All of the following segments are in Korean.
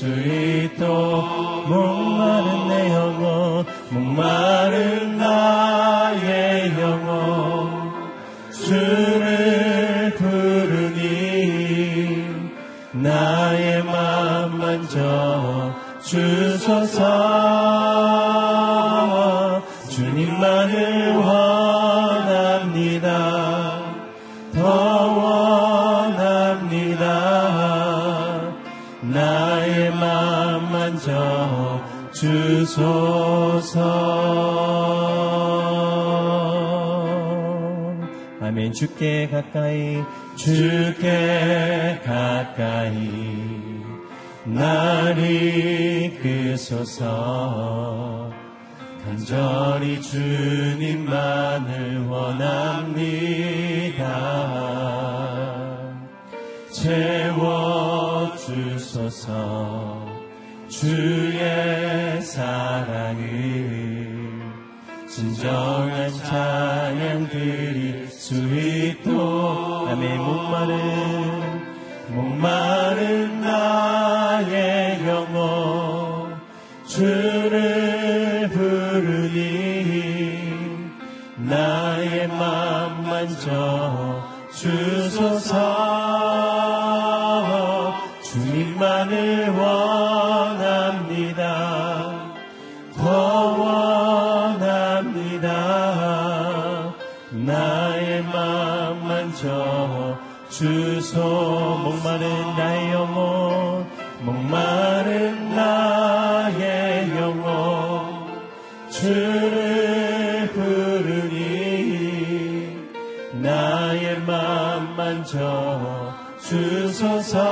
수 있도록 목마른 내 영혼 목마른 나의 영혼. 주를 부르니 나의 맘 만져 주소서 주소서. 아멘. 주께 가까이 주께 가까이. 나를 이끄소서. 간절히 주님만을 원합니다. 채워주소서. 주의 사랑을 진정한 찬양 드릴 수 있도록 아멘 목마른 목마른 나의 영혼 주를 부르니 나의 맘 만져 주소서 주소 목마른 나의 영혼 목마른 나의 영혼 주를 부르니 나의 맘 만져 주소서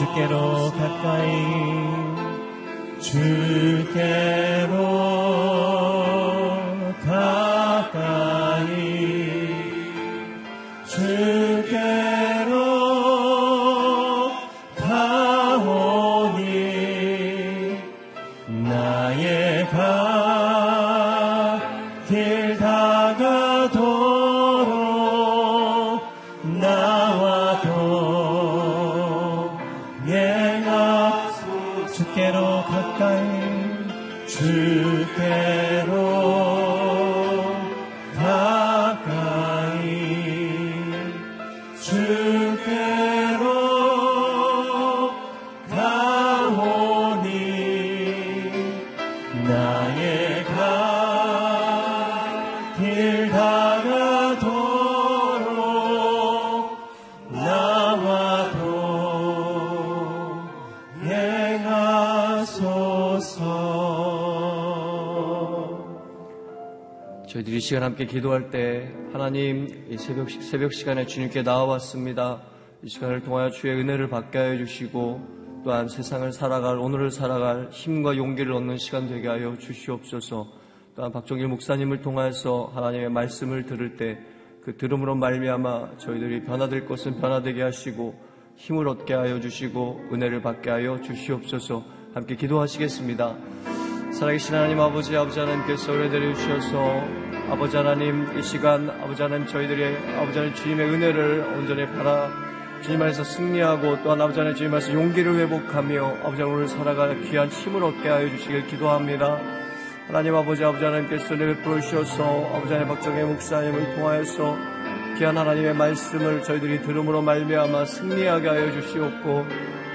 주께로 가까이. 주께 시간 함께 기도할 때 하나님 이 새벽, 새벽 시간에 주님께 나와왔습니다. 이 시간을 통하여 주의 은혜를 받게 하여 주시고 또한 세상을 살아갈 오늘을 살아갈 힘과 용기를 얻는 시간 되게 하여 주시옵소서. 또한 박종길 목사님을 통하여서 하나님의 말씀을 들을 때 그 들음으로 말미암아 저희들이 변화될 것은 변화되게 하시고 힘을 얻게 하여 주시고 은혜를 받게 하여 주시옵소서. 함께 기도하시겠습니다. 살아계신 하나님 아버지 아버지 하나님께서 은혜를 주셔서 아버지 하나님 이 시간 아버지 하나님 저희들의 아버지 하나님 주님의 은혜를 온전히 바라 주님 안에서 승리하고 또한 아버지 하나님 주님 안에서 용기를 회복하며 아버지 하나님 오늘 살아갈 귀한 힘을 얻게 하여 주시길 기도합니다. 하나님 아버지 아버지 하나님께서 내베풀어 주셔서 아버지 하나님 박정혜 목사님을 통하여서 귀한 하나님의 말씀을 저희들이 들음으로 말미암아 승리하게 하여 주시옵고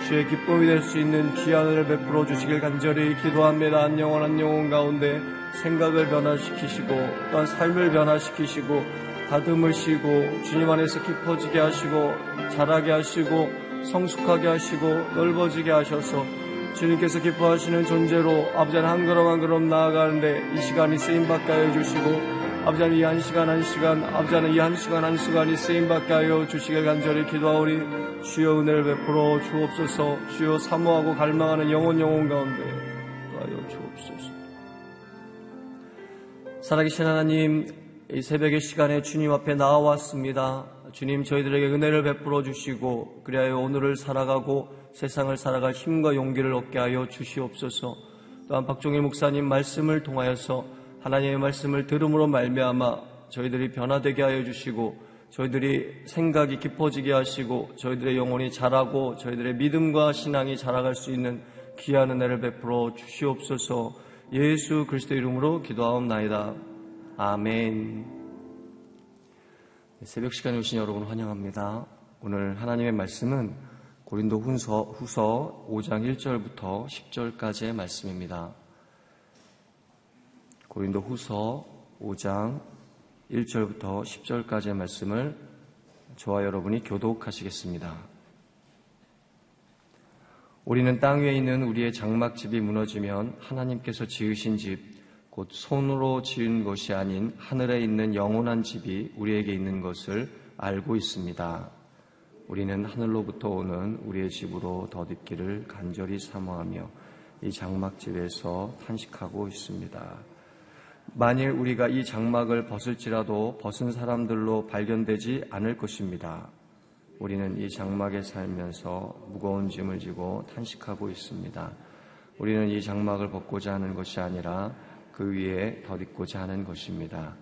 주의 기쁨이 될 수 있는 귀한 은혜를 베풀어 주시길 간절히 기도합니다. 한 영혼 한 영혼 가운데 생각을 변화시키시고 또한 삶을 변화시키시고 다듬으시고 주님 안에서 깊어지게 하시고 자라게 하시고 성숙하게 하시고 넓어지게 하셔서 주님께서 기뻐하시는 존재로 아버지 한 걸음 한 걸음 나아가는데 이 시간이 쓰임받게 하여 주시고 아버지 하나님 이한 시간 한 시간 아버지 하나님 이한 시간 한 시간이 쓰임받게 하여 주시길 간절히 기도하오리 주여 은혜를 베풀어 주옵소서. 주여 사모하고 갈망하는 영혼 영혼 가운데 살아계신 하나님 이 새벽의 시간에 주님 앞에 나와왔습니다. 주님 저희들에게 은혜를 베풀어 주시고 그리하여 오늘을 살아가고 세상을 살아갈 힘과 용기를 얻게 하여 주시옵소서. 또한 박종일 목사님 말씀을 통하여서 하나님의 말씀을 들음으로 말미암아 저희들이 변화되게 하여 주시고 저희들이 생각이 깊어지게 하시고 저희들의 영혼이 자라고 저희들의 믿음과 신앙이 자라갈 수 있는 귀한 은혜를 베풀어 주시옵소서 예수 그리스도 이름으로 기도하옵나이다. 아멘. 새벽 시간에 오신 여러분 환영합니다. 오늘 하나님의 말씀은 고린도 후서, 후서 5장 1절부터 10절까지의 말씀입니다. 고린도 후서 5장 1절부터 10절까지의 말씀을 저와 여러분이 교독하시겠습니다. 우리는 땅 위에 있는 우리의 장막집이 무너지면 하나님께서 지으신 집, 곧 손으로 지은 것이 아닌 하늘에 있는 영원한 집이 우리에게 있는 것을 알고 있습니다. 우리는 하늘로부터 오는 우리의 집으로 덧입기를 간절히 사모하며 이 장막집에서 탄식하고 있습니다. 만일 우리가 이 장막을 벗을지라도 벗은 사람들로 발견되지 않을 것입니다. 우리는 이 장막에 살면서 무거운 짐을 지고 탄식하고 있습니다. 우리는 이 장막을 벗고자 하는 것이 아니라 그 위에 덧입고자 하는 것입니다.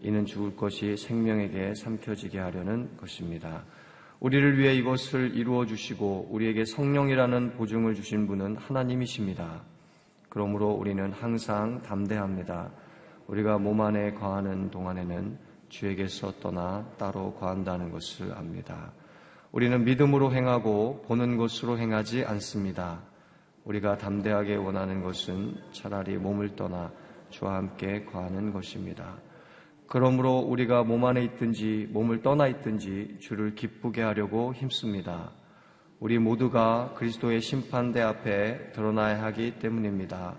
이는 죽을 것이 생명에게 삼켜지게 하려는 것입니다. 우리를 위해 이것을 이루어 주시고 우리에게 성령이라는 보증을 주신 분은 하나님이십니다. 그러므로 우리는 항상 담대합니다. 우리가 몸 안에 거하는 동안에는 주에게서 떠나 따로 거한다는 것을 압니다. 우리는 믿음으로 행하고 보는 것으로 행하지 않습니다. 우리가 담대하게 원하는 것은 차라리 몸을 떠나 주와 함께 거하는 것입니다. 그러므로 우리가 몸 안에 있든지 몸을 떠나 있든지 주를 기쁘게 하려고 힘씁니다. 우리 모두가 그리스도의 심판대 앞에 드러나야 하기 때문입니다.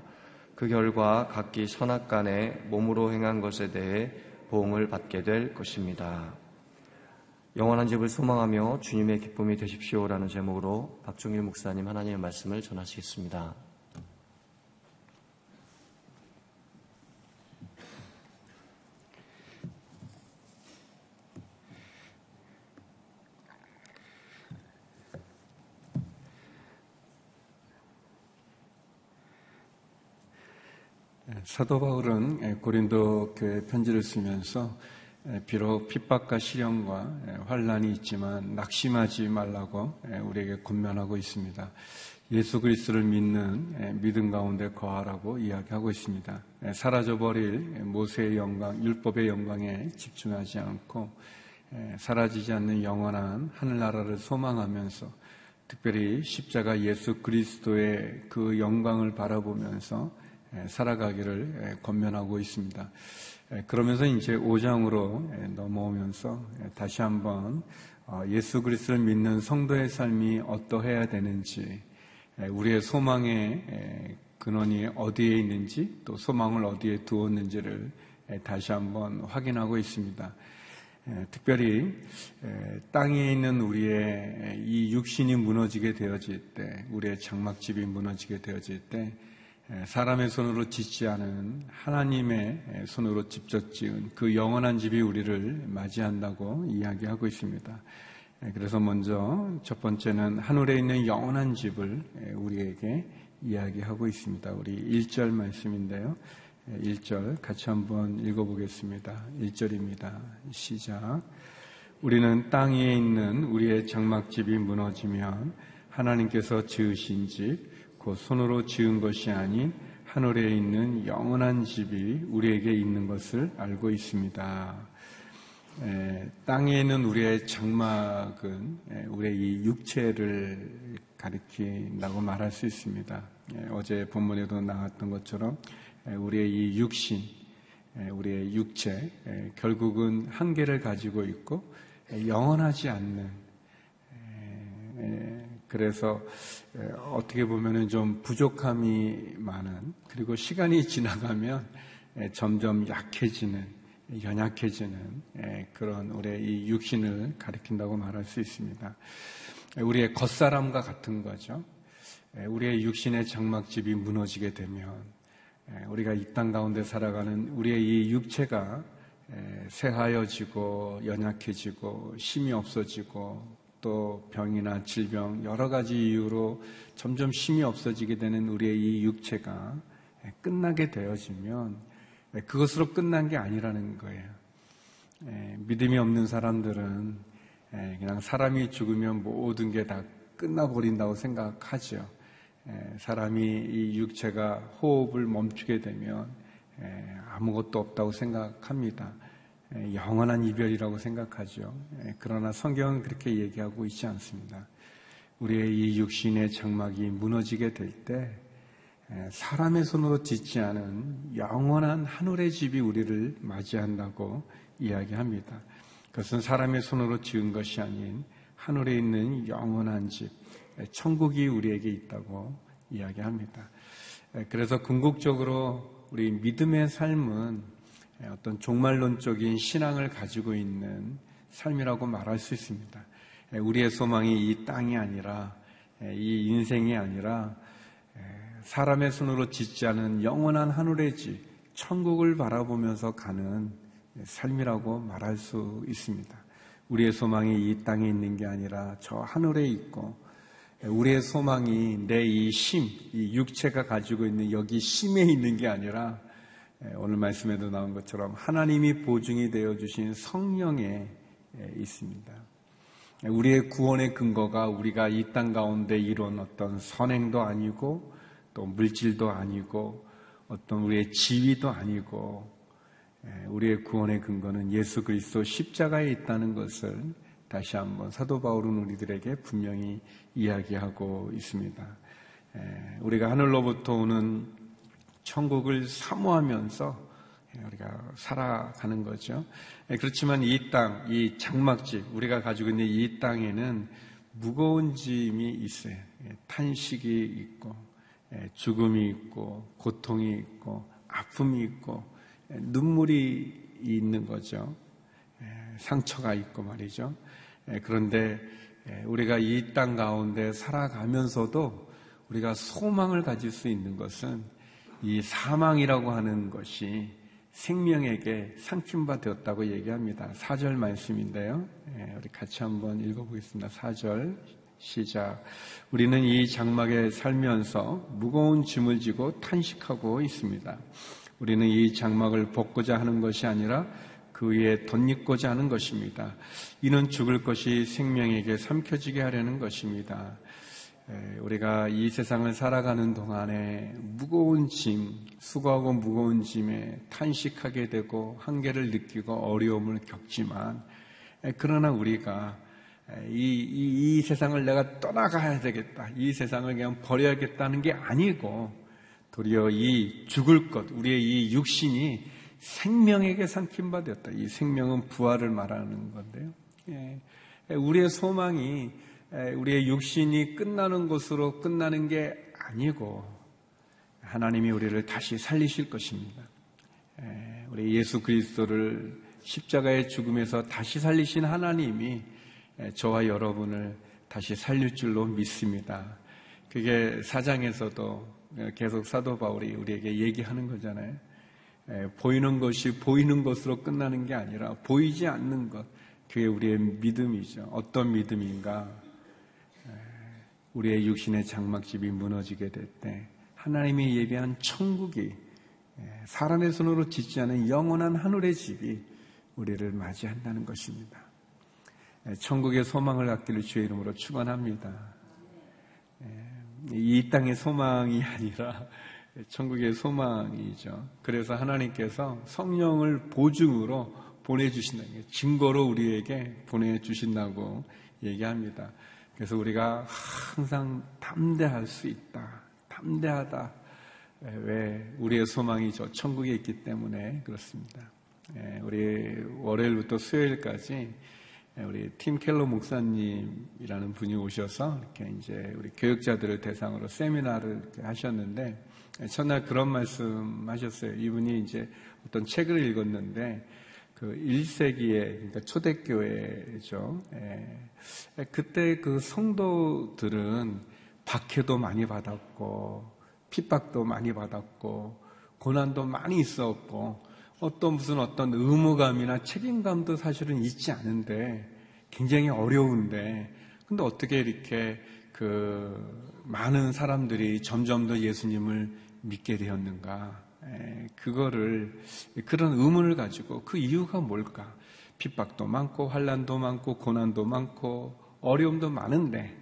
그 결과 각기 선악 간에 몸으로 행한 것에 대해 보응을 받게 될 것입니다. 영원한 집을 소망하며 주님의 기쁨이 되십시오라는 제목으로 박종일 목사님 하나님의 말씀을 전하시겠습니다. 사도 바울은 고린도 교회 편지를 쓰면서 비록 핍박과 시련과 환란이 있지만 낙심하지 말라고 우리에게 권면하고 있습니다. 예수 그리스도를 믿는 믿음 가운데 거하라고 이야기하고 있습니다. 사라져버릴 모세의 영광, 율법의 영광에 집중하지 않고 사라지지 않는 영원한 하늘나라를 소망하면서 특별히 십자가 예수 그리스도의 그 영광을 바라보면서 살아가기를 권면하고 있습니다. 그러면서 이제 5장으로 넘어오면서 다시 한번 어, 예수 그리스도를 믿는 성도의 삶이 어떠해야 되는지, 우리의 소망의 근원이 어디에 있는지, 또 소망을 어디에 두었는지를 다시 한번 확인하고 있습니다. 특별히 땅에 있는 우리의 이 육신이 무너지게 되어질 때, 우리의 장막집이 무너지게 되어질 때, 사람의 손으로 짓지 않은 하나님의 손으로 직접 지은 그 영원한 집이 우리를 맞이한다고 이야기하고 있습니다. 그래서 먼저 첫 번째는 하늘에 있는 영원한 집을 우리에게 이야기하고 있습니다. 우리 1절 말씀인데요. 1절 같이 한번 읽어보겠습니다. 1절입니다. 시작. 우리는 땅 위에 있는 우리의 장막집이 무너지면 하나님께서 지으신 집, 곧 손으로 지은 것이 아닌 하늘에 있는 영원한 집이 우리에게 있는 것을 알고 있습니다. 에, 땅에 있는 우리의 장막은 에, 우리의 이 육체를 가리킨다고 말할 수 있습니다. 에, 어제 본문에도 나왔던 것처럼 에, 우리의 이 육신, 에, 우리의 육체, 에, 결국은 한계를 가지고 있고 에, 영원하지 않는 그래서 에, 어떻게 보면은 좀 부족함이 많은 그리고 시간이 지나가면 에, 점점 약해지는 연약해지는 에, 그런 우리의 이 육신을 가리킨다고 말할 수 있습니다. 에, 우리의 겉사람과 같은 거죠. 에, 우리의 육신의 장막집이 무너지게 되면 에, 우리가 이 땅 가운데 살아가는 우리의 이 육체가 에, 새하여지고 연약해지고 힘이 없어지고 또 병이나 질병 여러 가지 이유로 점점 힘이 없어지게 되는 우리의 이 육체가 에, 끝나게 되어지면 에, 그것으로 끝난 게 아니라는 거예요. 에, 믿음이 없는 사람들은 에, 그냥 사람이 죽으면 모든 게 다 끝나버린다고 생각하죠. 에, 사람이 이 육체가 호흡을 멈추게 되면 에, 아무것도 없다고 생각합니다. 에, 영원한 이별이라고 생각하죠. 에, 그러나 성경은 그렇게 얘기하고 있지 않습니다. 우리의 이 육신의 장막이 무너지게 될 때 사람의 손으로 짓지 않은 영원한 하늘의 집이 우리를 맞이한다고 이야기합니다. 그것은 사람의 손으로 지은 것이 아닌 하늘에 있는 영원한 집, 천국이 우리에게 있다고 이야기합니다. 그래서 궁극적으로 우리 믿음의 삶은 어떤 종말론적인 신앙을 가지고 있는 삶이라고 말할 수 있습니다. 우리의 소망이 이 땅이 아니라 이 인생이 아니라 사람의 손으로 짓지 않은 영원한 하늘의 집, 천국을 바라보면서 가는 삶이라고 말할 수 있습니다. 우리의 소망이 이 땅에 있는 게 아니라 저 하늘에 있고, 우리의 소망이 내 이 심, 이 육체가 가지고 있는 여기 심에 있는 게 아니라 오늘 말씀에도 나온 것처럼 하나님이 보증이 되어 주신 성령에 있습니다. 우리의 구원의 근거가 우리가 이 땅 가운데 이룬 어떤 선행도 아니고 또 물질도 아니고 어떤 우리의 지위도 아니고 우리의 구원의 근거는 예수 그리스도 십자가에 있다는 것을 다시 한번 사도 바울은 우리들에게 분명히 이야기하고 있습니다. 우리가 하늘로부터 오는 천국을 사모하면서 우리가 살아가는 거죠. 그렇지만 이 땅, 이 장막집, 우리가 가지고 있는 이 땅에는 무거운 짐이 있어요. 탄식이 있고, 죽음이 있고, 고통이 있고, 아픔이 있고, 눈물이 있는 거죠. 상처가 있고 말이죠. 그런데 우리가 이 땅 가운데 살아가면서도 우리가 소망을 가질 수 있는 것은 이 사망이라고 하는 것이 생명에게 상침바 되었다고 얘기합니다. 4절 말씀인데요. 우리 같이 한번 읽어보겠습니다. 4절 시작. 우리는 이 장막에 살면서 무거운 짐을 지고 탄식하고 있습니다. 우리는 이 장막을 벗고자 하는 것이 아니라 그 위에 덧입고자 하는 것입니다. 이는 죽을 것이 생명에게 삼켜지게 하려는 것입니다. 우리가 이 세상을 살아가는 동안에 무거운 짐, 수고하고 무거운 짐에 탄식하게 되고 한계를 느끼고 어려움을 겪지만 그러나 우리가 이, 이, 이, 세상을 내가 떠나가야 되겠다. 이 세상을 그냥 버려야겠다는 게 아니고, 도리어 이 죽을 것, 우리의 이 육신이 생명에게 삼킴바 되었다. 이 생명은 부활을 말하는 건데요. 예. 우리의 소망이 우리의 육신이 끝나는 것으로 끝나는 게 아니고, 하나님이 우리를 다시 살리실 것입니다. 우리 예수 그리스도를 십자가의 죽음에서 다시 살리신 하나님이 저와 여러분을 다시 살릴 줄로 믿습니다. 그게 사장에서도 계속 사도 바울이 우리에게 얘기하는 거잖아요. 보이는 것이 보이는 것으로 끝나는 게 아니라 보이지 않는 것. 그게 우리의 믿음이죠. 어떤 믿음인가? 우리의 육신의 장막집이 무너지게 될 때 하나님이 예비한 천국이 사람의 손으로 짓지 않은 영원한 하늘의 집이 우리를 맞이한다는 것입니다. 예, 천국의 소망을 갖기를 주의 이름으로 축원합니다. 예, 이 땅의 소망이 아니라 천국의 소망이죠. 그래서 하나님께서 성령을 보증으로 보내주신다는 게 증거로 우리에게 보내주신다고 얘기합니다. 그래서 우리가 항상 담대할 수 있다. 담대하다. 왜 우리의 소망이 저 천국에 있기 때문에 그렇습니다. 우리 월요일부터 수요일까지 우리 팀 켈러 목사님이라는 분이 오셔서 이렇게 이제 우리 교육자들을 대상으로 세미나를 하셨는데 첫날 그런 말씀 하셨어요. 이분이 이제 어떤 책을 읽었는데 그 1세기의 그러니까 초대교회죠. 예. 그때 그 성도들은 박해도 많이 받았고 핍박도 많이 받았고 고난도 많이 있었고 어떤 무슨 어떤 의무감이나 책임감도 사실은 있지 않은데 굉장히 어려운데 근데 어떻게 이렇게 그 많은 사람들이 점점 더 예수님을 믿게 되었는가? 그거를 그런 의문을 가지고 그 이유가 뭘까? 핍박도 많고 환란도 많고 고난도 많고 어려움도 많은데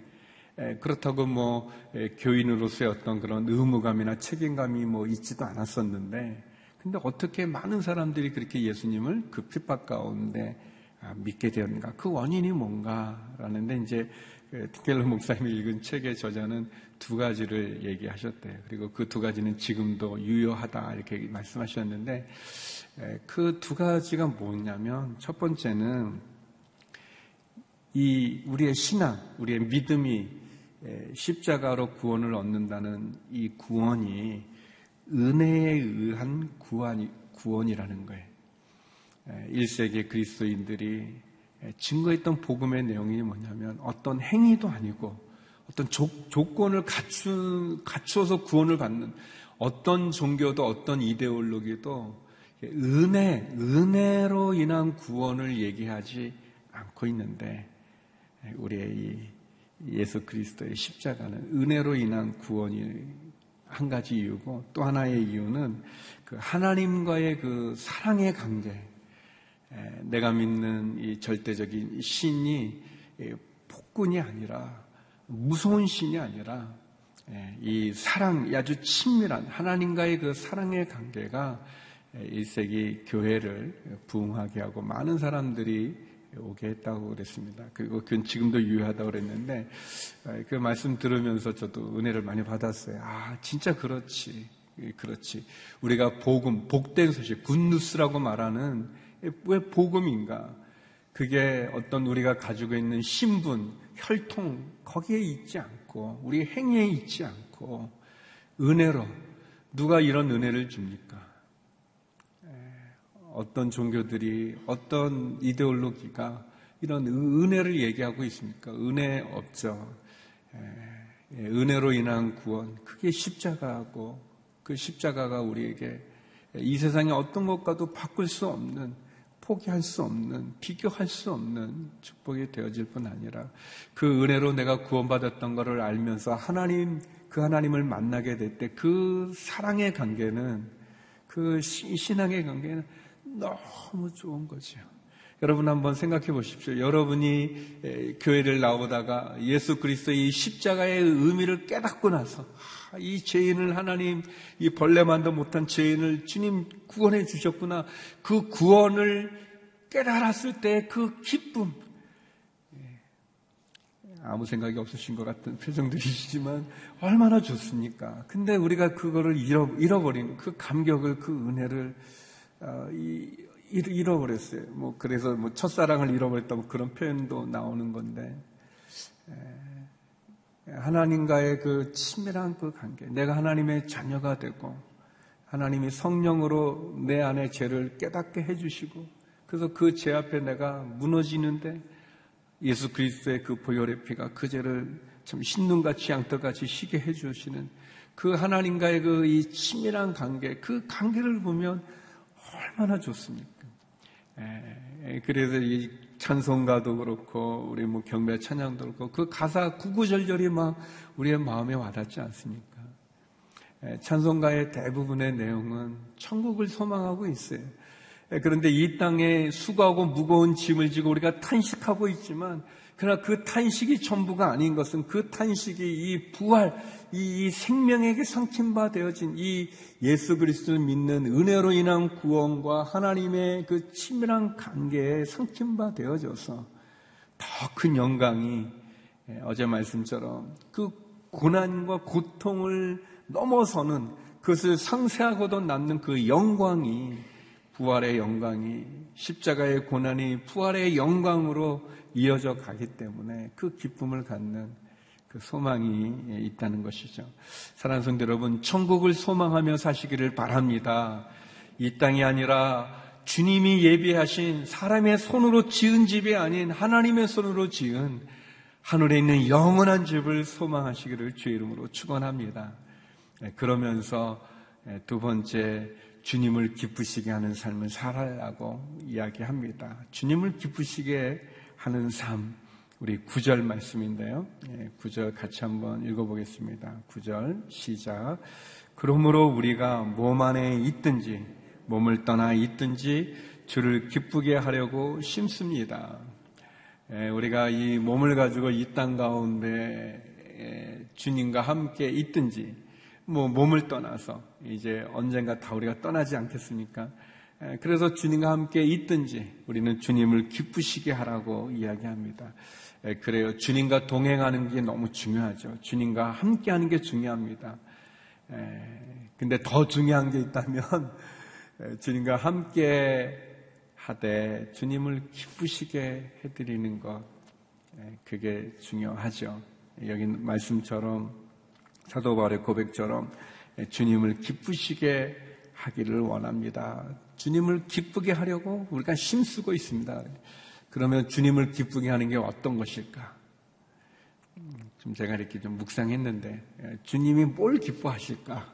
그렇다고 뭐 교인으로서의 어떤 그런 의무감이나 책임감이 뭐 있지도 않았었는데 근데 어떻게 많은 사람들이 그렇게 예수님을 그 핍박 가운데 아, 믿게 되었는가? 그 원인이 뭔가 라는데 이제 티켈러 목사님이 읽은 책의 저자는 두 가지를 얘기하셨대요. 그리고 그 두 가지는 지금도 유효하다 이렇게 말씀하셨는데 그 두 가지가 뭐냐면 첫 번째는 이 우리의 신앙, 우리의 믿음이 십자가로 구원을 얻는다는 이 구원이 은혜에 의한 구원이, 구원이라는 거예요. 1세기 그리스도인들이 증거했던 복음의 내용이 뭐냐면 어떤 행위도 아니고 어떤 조, 건을 갖춘, 갖추어서 구원을 받는 어떤 종교도 어떤 이데올로기도 은혜, 은혜로 인한 구원을 얘기하지 않고 있는데 우리의 이 예수 그리스도의 십자가는 은혜로 인한 구원이 한 가지 이유고 또 하나의 이유는 그 하나님과의 그 사랑의 관계, 내가 믿는 이 절대적인 신이 폭군이 아니라 무서운 신이 아니라 이 사랑, 아주 친밀한 하나님과의 그 사랑의 관계가 1세기 교회를 부흥하게 하고 많은 사람들이 오게 했다고 그랬습니다. 그리고 지금도 유효하다고 그랬는데 그 말씀 들으면서 저도 은혜를 많이 받았어요. 아, 진짜 그렇지. 그렇지. 우리가 복음, 복된 소식, 굿누스라고 말하는 왜 복음인가? 그게 어떤 우리가 가지고 있는 신분, 혈통, 거기에 있지 않고, 우리 행위에 있지 않고, 은혜로, 누가 이런 은혜를 줍니까? 어떤 종교들이, 어떤 이데올로기가 이런 은혜를 얘기하고 있습니까? 은혜 없죠. 은혜로 인한 구원, 그게 십자가고, 그 십자가가 우리에게 이 세상에 어떤 것과도 바꿀 수 없는 포기할 수 없는, 비교할 수 없는 축복이 되어질 뿐 아니라 그 은혜로 내가 구원받았던 것을 알면서 하나님, 그 하나님을 만나게 될 때 그 사랑의 관계는 그 신앙의 관계는 너무 좋은 거죠. 여러분 한번 생각해 보십시오. 여러분이 교회를 나오다가 예수 그리스도의 십자가의 의미를 깨닫고 나서 이 죄인을 하나님 이 벌레만도 못한 죄인을 주님 구원해 주셨구나. 그 구원을 깨달았을 때 그 기쁨. 예. 아무 생각이 없으신 것 같은 표정들이시지만 얼마나 좋습니까? 근데 우리가 그거를 잃어, 버린 그 감격을 그 은혜를 어, 잃어버렸어요. 뭐 그래서 뭐 첫사랑을 잃어버렸다 뭐 그런 표현도 나오는 건데 하나님과의 그 친밀한 그 관계, 내가 하나님의 자녀가 되고 하나님이 성령으로 내 안에 죄를 깨닫게 해주시고 그래서 그 죄 앞에 내가 무너지는데 예수 그리스도의 그 보혈의 피가 그 죄를 참 신눈같이 양떡같이 쉬게 해주시는 그 하나님과의 그 이 친밀한 관계, 그 관계를 보면 얼마나 좋습니까? 에, 그래서 이 찬송가도 그렇고 우리 뭐 경배 찬양도 그렇고 그 가사 구구절절이 막 우리의 마음에 와닿지 않습니까? 찬송가의 대부분의 내용은 천국을 소망하고 있어요. 예, 그런데 이 땅에 수고하고 무거운 짐을 지고 우리가 탄식하고 있지만 그러나 그 탄식이 전부가 아닌 것은 그 탄식이 이 부활, 이 생명에게 성킨 바 되어진 이 예수 그리스도를 믿는 은혜로 인한 구원과 하나님의 그 친밀한 관계에 성킨 바 되어져서 더 큰 영광이 예, 어제 말씀처럼 그 고난과 고통을 넘어서는 그것을 상세하고도 남는 그 영광이 부활의 영광이 십자가의 고난이 부활의 영광으로 이어져 가기 때문에 그 기쁨을 갖는 그 소망이 있다는 것이죠. 사랑하는 성도 여러분, 천국을 소망하며 사시기를 바랍니다. 이 땅이 아니라 주님이 예비하신 사람의 손으로 지은 집이 아닌 하나님의 손으로 지은 하늘에 있는 영원한 집을 소망하시기를 주의 이름으로 축원합니다. 네, 그러면서 네, 두 번째 주님을 기쁘시게 하는 삶을 살아라고 이야기합니다. 주님을 기쁘시게 하는 삶, 우리 구절 말씀인데요. 예, 구절 같이 한번 읽어보겠습니다. 구절 시작. 그러므로 우리가 몸 안에 있든지 몸을 떠나 있든지 주를 기쁘게 하려고 심습니다. 예, 우리가 이 몸을 가지고 이 땅 가운데 예, 주님과 함께 있든지 뭐 몸을 떠나서 이제 언젠가 다 우리가 떠나지 않겠습니까? 예, 그래서 주님과 함께 있든지 우리는 주님을 기쁘시게 하라고 이야기합니다. 예, 그래요. 주님과 동행하는 게 너무 중요하죠. 주님과 함께 하는 게 중요합니다. 예, 근데 더 중요한 게 있다면 주님과 함께 하되 주님을 기쁘시게 해드리는 것 그게 중요하죠. 여기 말씀처럼 사도 바울의 고백처럼 주님을 기쁘시게 하기를 원합니다. 주님을 기쁘게 하려고 우리가 힘쓰고 있습니다. 그러면 주님을 기쁘게 하는 게 어떤 것일까? 좀 제가 이렇게 좀 묵상했는데 주님이 뭘 기뻐하실까?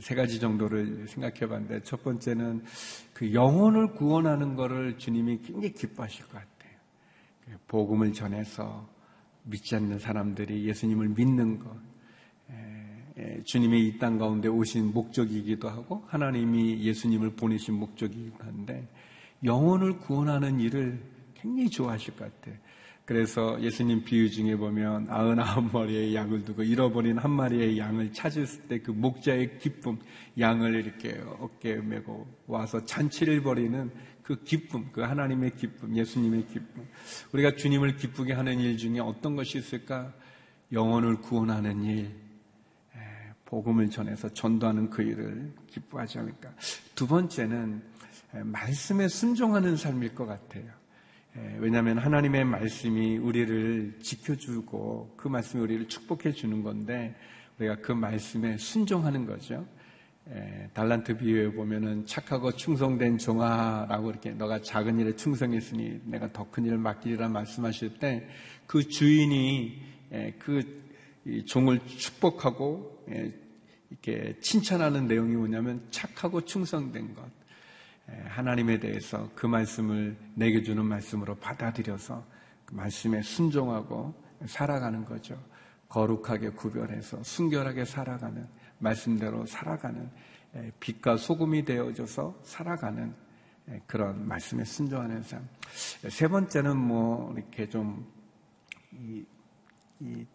세 가지 정도를 생각해 봤는데 첫 번째는 그 영혼을 구원하는 것을 주님이 굉장히 기뻐하실 것 같아요. 복음을 전해서 믿지 않는 사람들이 예수님을 믿는 것, 주님이 이땅 가운데 오신 목적이기도 하고 하나님이 예수님을 보내신 목적이기도 한데 영혼을 구원하는 일을 굉장히 좋아하실 것 같아요. 그래서 예수님 비유 중에 보면 아흔아홉 마리의 양을 두고 잃어버린 한 마리의 양을 찾았을 때 그 목자의 기쁨, 양을 이렇게 어깨에 메고 와서 잔치를 벌이는 그 기쁨, 그 하나님의 기쁨, 예수님의 기쁨. 우리가 주님을 기쁘게 하는 일 중에 어떤 것이 있을까? 영혼을 구원하는 일, 복음을 전해서 전도하는 그 일을 기뻐하지 않을까. 두 번째는 말씀에 순종하는 삶일 것 같아요. 왜냐하면 하나님의 말씀이 우리를 지켜주고 그 말씀이 우리를 축복해 주는 건데 우리가 그 말씀에 순종하는 거죠. 달란트 비유에 보면은 착하고 충성된 종아라고 이렇게 너가 작은 일에 충성했으니 내가 더 큰 일을 맡기리라 말씀하실 때 그 주인이 그 종을 축복하고 이렇게 칭찬하는 내용이 뭐냐면 착하고 충성된 것. 하나님에 대해서 그 말씀을 내게 주는 말씀으로 받아들여서 그 말씀에 순종하고 살아가는 거죠. 거룩하게 구별해서 순결하게 살아가는 말씀대로 살아가는 빛과 소금이 되어져서 살아가는 그런 말씀에 순종하는 삶. 세 번째는 뭐 이렇게 좀 이, 이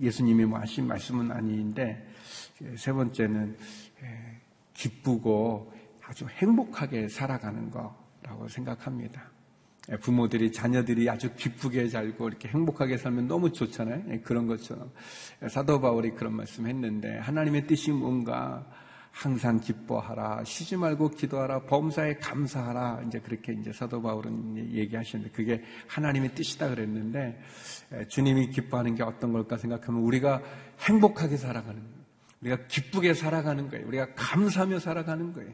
예수님이 뭐 하신 말씀은 아닌데 세 번째는 기쁘고 아주 행복하게 살아가는 거라고 생각합니다. 부모들이 자녀들이 아주 기쁘게 살고 이렇게 행복하게 살면 너무 좋잖아요. 그런 것처럼 사도 바울이 그런 말씀했는데 하나님의 뜻이 뭔가 항상 기뻐하라, 쉬지 말고 기도하라, 범사에 감사하라. 이제 그렇게 이제 사도 바울은 얘기하시는데 그게 하나님의 뜻이다 그랬는데 주님이 기뻐하는 게 어떤 걸까 생각하면 우리가 행복하게 살아가는 거예요. 우리가 기쁘게 살아가는 거예요. 우리가 감사하며 살아가는 거예요.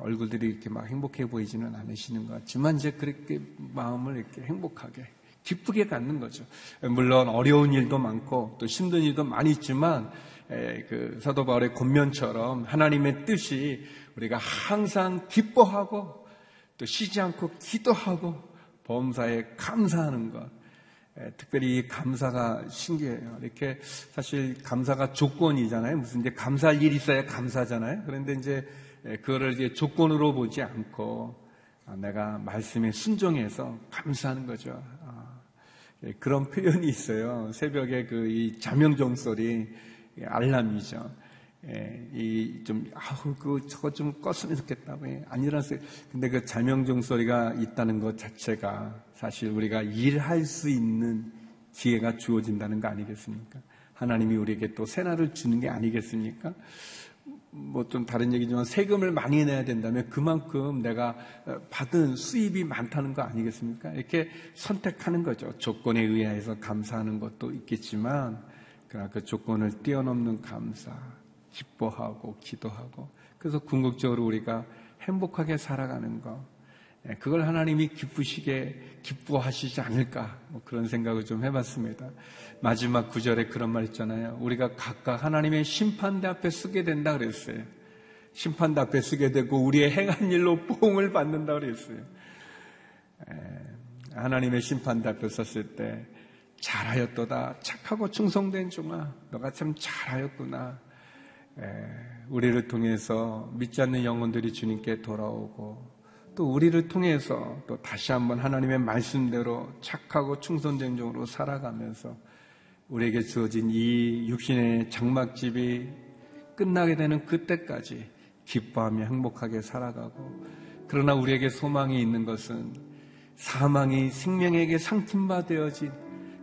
얼굴들이 이렇게 막 행복해 보이지는 않으시는 것 같지만 이제 그렇게 마음을 이렇게 행복하게 기쁘게 갖는 거죠. 물론 어려운 일도 많고 또 힘든 일도 많이 있지만 그 사도 바울의 권면처럼 하나님의 뜻이 우리가 항상 기뻐하고 또 쉬지 않고 기도하고 범사에 감사하는 것. 특별히 감사가 신기해요. 이렇게 사실 감사가 조건이잖아요. 무슨 이제 감사할 일이 있어야 감사잖아요. 그런데 이제 예, 그거를 이제 조건으로 보지 않고 아, 내가 말씀에 순종해서 감사하는 거죠. 아, 예, 그런 표현이 있어요. 새벽에 그 이 자명종 소리 예, 알람이죠. 예, 이좀 아우 그 저거 좀 껐으면 좋겠다. 왜안 일어났어요? 근데 그 자명종 소리가 있다는 것 자체가 사실 우리가 일할 수 있는 기회가 주어진다는 거 아니겠습니까? 하나님이 우리에게 또 새날을 주는 게 아니겠습니까? 뭐 좀 다른 얘기지만 세금을 많이 내야 된다면 그만큼 내가 받은 수입이 많다는 거 아니겠습니까? 이렇게 선택하는 거죠. 조건에 의해서 감사하는 것도 있겠지만 그러나 그 조건을 뛰어넘는 감사, 기뻐하고 기도하고 그래서 궁극적으로 우리가 행복하게 살아가는 것 예, 그걸 하나님이 기쁘시게 기뻐하시지 않을까 뭐 그런 생각을 좀 해봤습니다. 마지막 구절에 그런 말 있잖아요. 우리가 각각 하나님의 심판대 앞에 쓰게 된다 그랬어요. 심판대 앞에 쓰게 되고 우리의 행한 일로 보응을 받는다 그랬어요. 예, 하나님의 심판대 앞에 섰을 때 잘하였도다. 착하고 충성된 종아 너가 참 잘하였구나. 우리를 통해서 믿지 않는 영혼들이 주님께 돌아오고 또 우리를 통해서 또 다시 한번 하나님의 말씀대로 착하고 충성된 종으로 살아가면서 우리에게 주어진 이 육신의 장막집이 끝나게 되는 그때까지 기뻐하며 행복하게 살아가고 그러나 우리에게 소망이 있는 것은 사망이 생명에게 상품화 되어진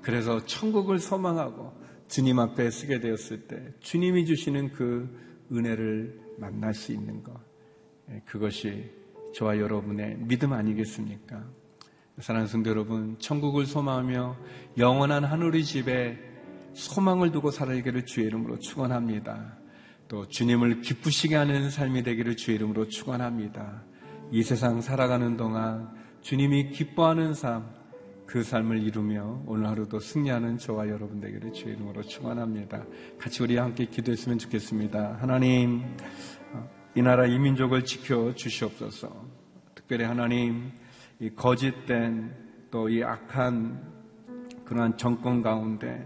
그래서 천국을 소망하고 주님 앞에 쓰게 되었을 때 주님이 주시는 그 은혜를 만날 수 있는 것. 예, 그것이 저와 여러분의 믿음 아니겠습니까? 사랑하는 성도 여러분, 천국을 소망하며 영원한 하늘의 집에 소망을 두고 살아가기를 주의 이름으로 축원합니다. 또 주님을 기쁘시게 하는 삶이 되기를 주의 이름으로 축원합니다. 이 세상 살아가는 동안 주님이 기뻐하는 삶, 그 삶을 이루며 오늘 하루도 승리하는 저와 여러분 되기를 주의 이름으로 축원합니다. 같이 우리 함께 기도했으면 좋겠습니다. 하나님, 이 나라 이 민족을 지켜 주시옵소서. 특별히 하나님, 이 거짓된 또 이 악한 그러한 정권 가운데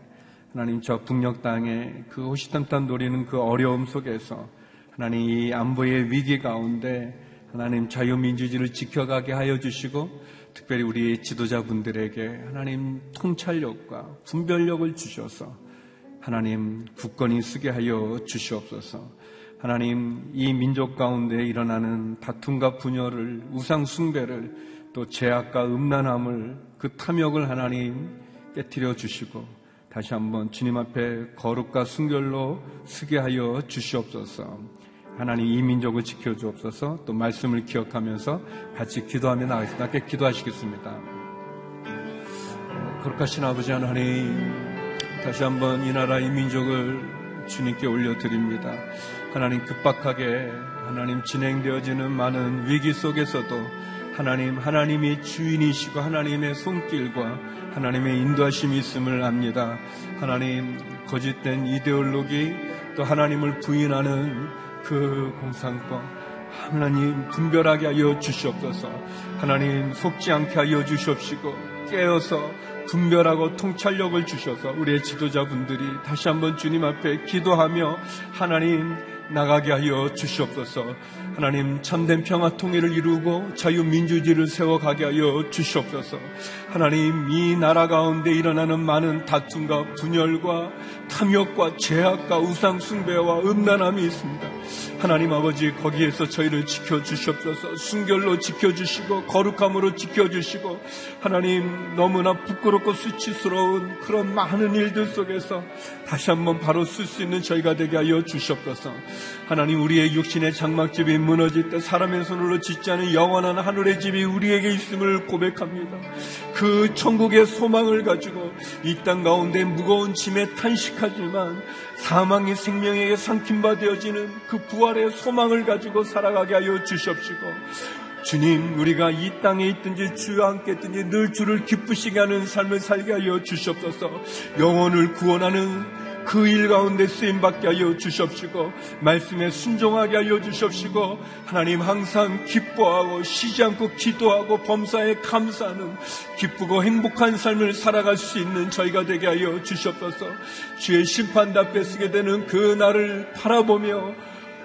하나님 저 북녘 땅에 그 호시탐탐 노리는 그 어려움 속에서 하나님 이 안보의 위기 가운데 하나님 자유민주주의를 지켜가게 하여 주시고 특별히 우리 지도자분들에게 하나님 통찰력과 분별력을 주셔서 하나님 국권이 쓰게 하여 주시옵소서. 하나님 이 민족 가운데 일어나는 다툼과 분열을 우상 숭배를 또 죄악과 음란함을 그 탐욕을 하나님 깨뜨려 주시고 다시 한번 주님 앞에 거룩과 순결로 쓰게 하여 주시옵소서. 하나님 이 민족을 지켜주옵소서 또 말씀을 기억하면서 같이 기도하며 나가겠습니다. 함께 기도하시겠습니다. 거룩하신 아버지 하나님 다시 한번 이 나라 이 민족을 주님께 올려드립니다. 하나님 급박하게 하나님 진행되어지는 많은 위기 속에서도 하나님 하나님이 주인이시고 하나님의 손길과 하나님의 인도하심이 있음을 압니다. 하나님 거짓된 이데올로기 또 하나님을 부인하는 그 공산권 하나님 분별하게 하여 주시옵소서 하나님 속지 않게 하여 주시옵시고 깨어서 분별하고 통찰력을 주셔서 우리의 지도자분들이 다시 한번 주님 앞에 기도하며 하나님 나가게 하여 주시옵소서. 하나님 참된 평화 통일을 이루고 자유민주주의를 세워가게 하여 주시옵소서. 하나님 이 나라 가운데 일어나는 많은 다툼과 분열과 탐욕과 죄악과 우상 숭배와 음란함이 있습니다. 하나님 아버지 거기에서 저희를 지켜주시옵소서. 순결로 지켜주시고 거룩함으로 지켜주시고 하나님 너무나 부끄럽고 수치스러운 그런 많은 일들 속에서 다시 한번 바로 쓸 수 있는 저희가 되게 하여 주시옵소서. 하나님 우리의 육신의 장막집이 무너질 때 사람의 손으로 짓지 않은 영원한 하늘의 집이 우리에게 있음을 고백합니다. 그 천국의 소망을 가지고 이 땅 가운데 무거운 짐에 탄식하지만 사망이 생명에게 상킴바 되어지는 그 부활 의 소망을 가지고 살아가게 하여 주시옵시고 주님, 우리가 이 땅에 있든지 주와 함께 있든지 늘 주를 기쁘시게 하는 삶을 살게 하여 주시옵소서. 영혼을 구원하는 그일 가운데 쓰임 받게 하여 주시옵시고 말씀에 순종하게 하여 주시옵시고 하나님 항상 기뻐하고 쉬지 않고 기도하고 범사에 감사하는 기쁘고 행복한 삶을 살아갈 수 있는 저희가 되게 하여 주시옵소서 주의 심판 답에 쓰게 되는 그 날을 바라보며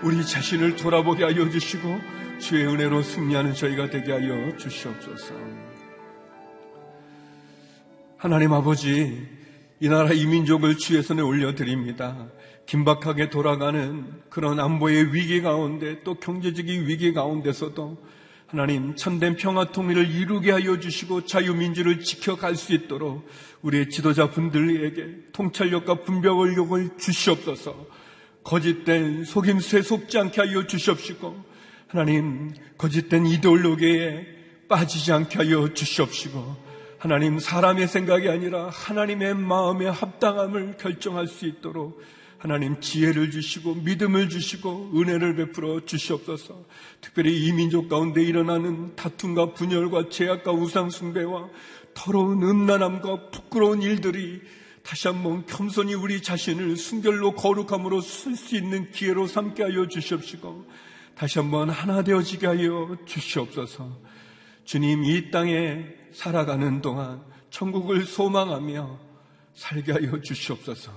우리 자신을 돌아보게 하여 주시고 주의 은혜로 승리하는 저희가 되게 하여 주시옵소서. 하나님 아버지, 이 나라 이민족을 주의 손에 올려드립니다. 긴박하게 돌아가는 그런 안보의 위기 가운데 또 경제적인 위기 가운데서도 하나님 참된 평화 통일을 이루게 하여 주시고 자유민주를 지켜갈 수 있도록 우리의 지도자 분들에게 통찰력과 분별력을 주시옵소서 거짓된 속임수에 속지 않게 하여 주시옵시고 하나님 거짓된 이데올로기에 빠지지 않게 하여 주시옵시고 하나님 사람의 생각이 아니라 하나님의 마음의 합당함을 결정할 수 있도록 하나님 지혜를 주시고 믿음을 주시고 은혜를 베풀어 주시옵소서. 특별히 이 민족 가운데 일어나는 다툼과 분열과 죄악과 우상숭배와 더러운 음란함과 부끄러운 일들이 다시 한번 겸손히 우리 자신을 순결로 거룩함으로 쓸 수 있는 기회로 삼게 하여 주시옵시고 다시 한번 하나 되어지게 하여 주시옵소서. 주님 이 땅에 살아가는 동안 천국을 소망하며 살게 하여 주시옵소서.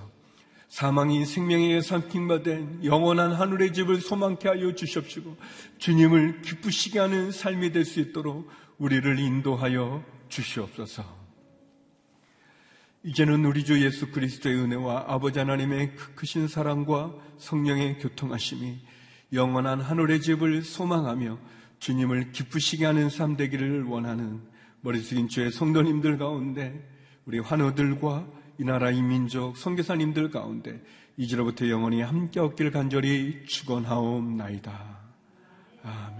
사망이 생명에게 삼킴받은 영원한 하늘의 집을 소망케 하여 주시옵시고 주님을 기쁘시게 하는 삶이 될 수 있도록 우리를 인도하여 주시옵소서. 이제는 우리 주 예수 그리스도의 은혜와 아버지 하나님의 그 크신 사랑과 성령의 교통하심이 영원한 하늘의 집을 소망하며 주님을 기쁘시게 하는 삶 되기를 원하는 머리 숙인 주의 성도님들 가운데 우리 환우들과 이 나라 이 민족 선교사님들 가운데 이제로부터 영원히 함께 없길 간절히 축원하옵나이다. 아멘.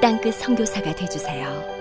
땅끝 성교사가 되주세요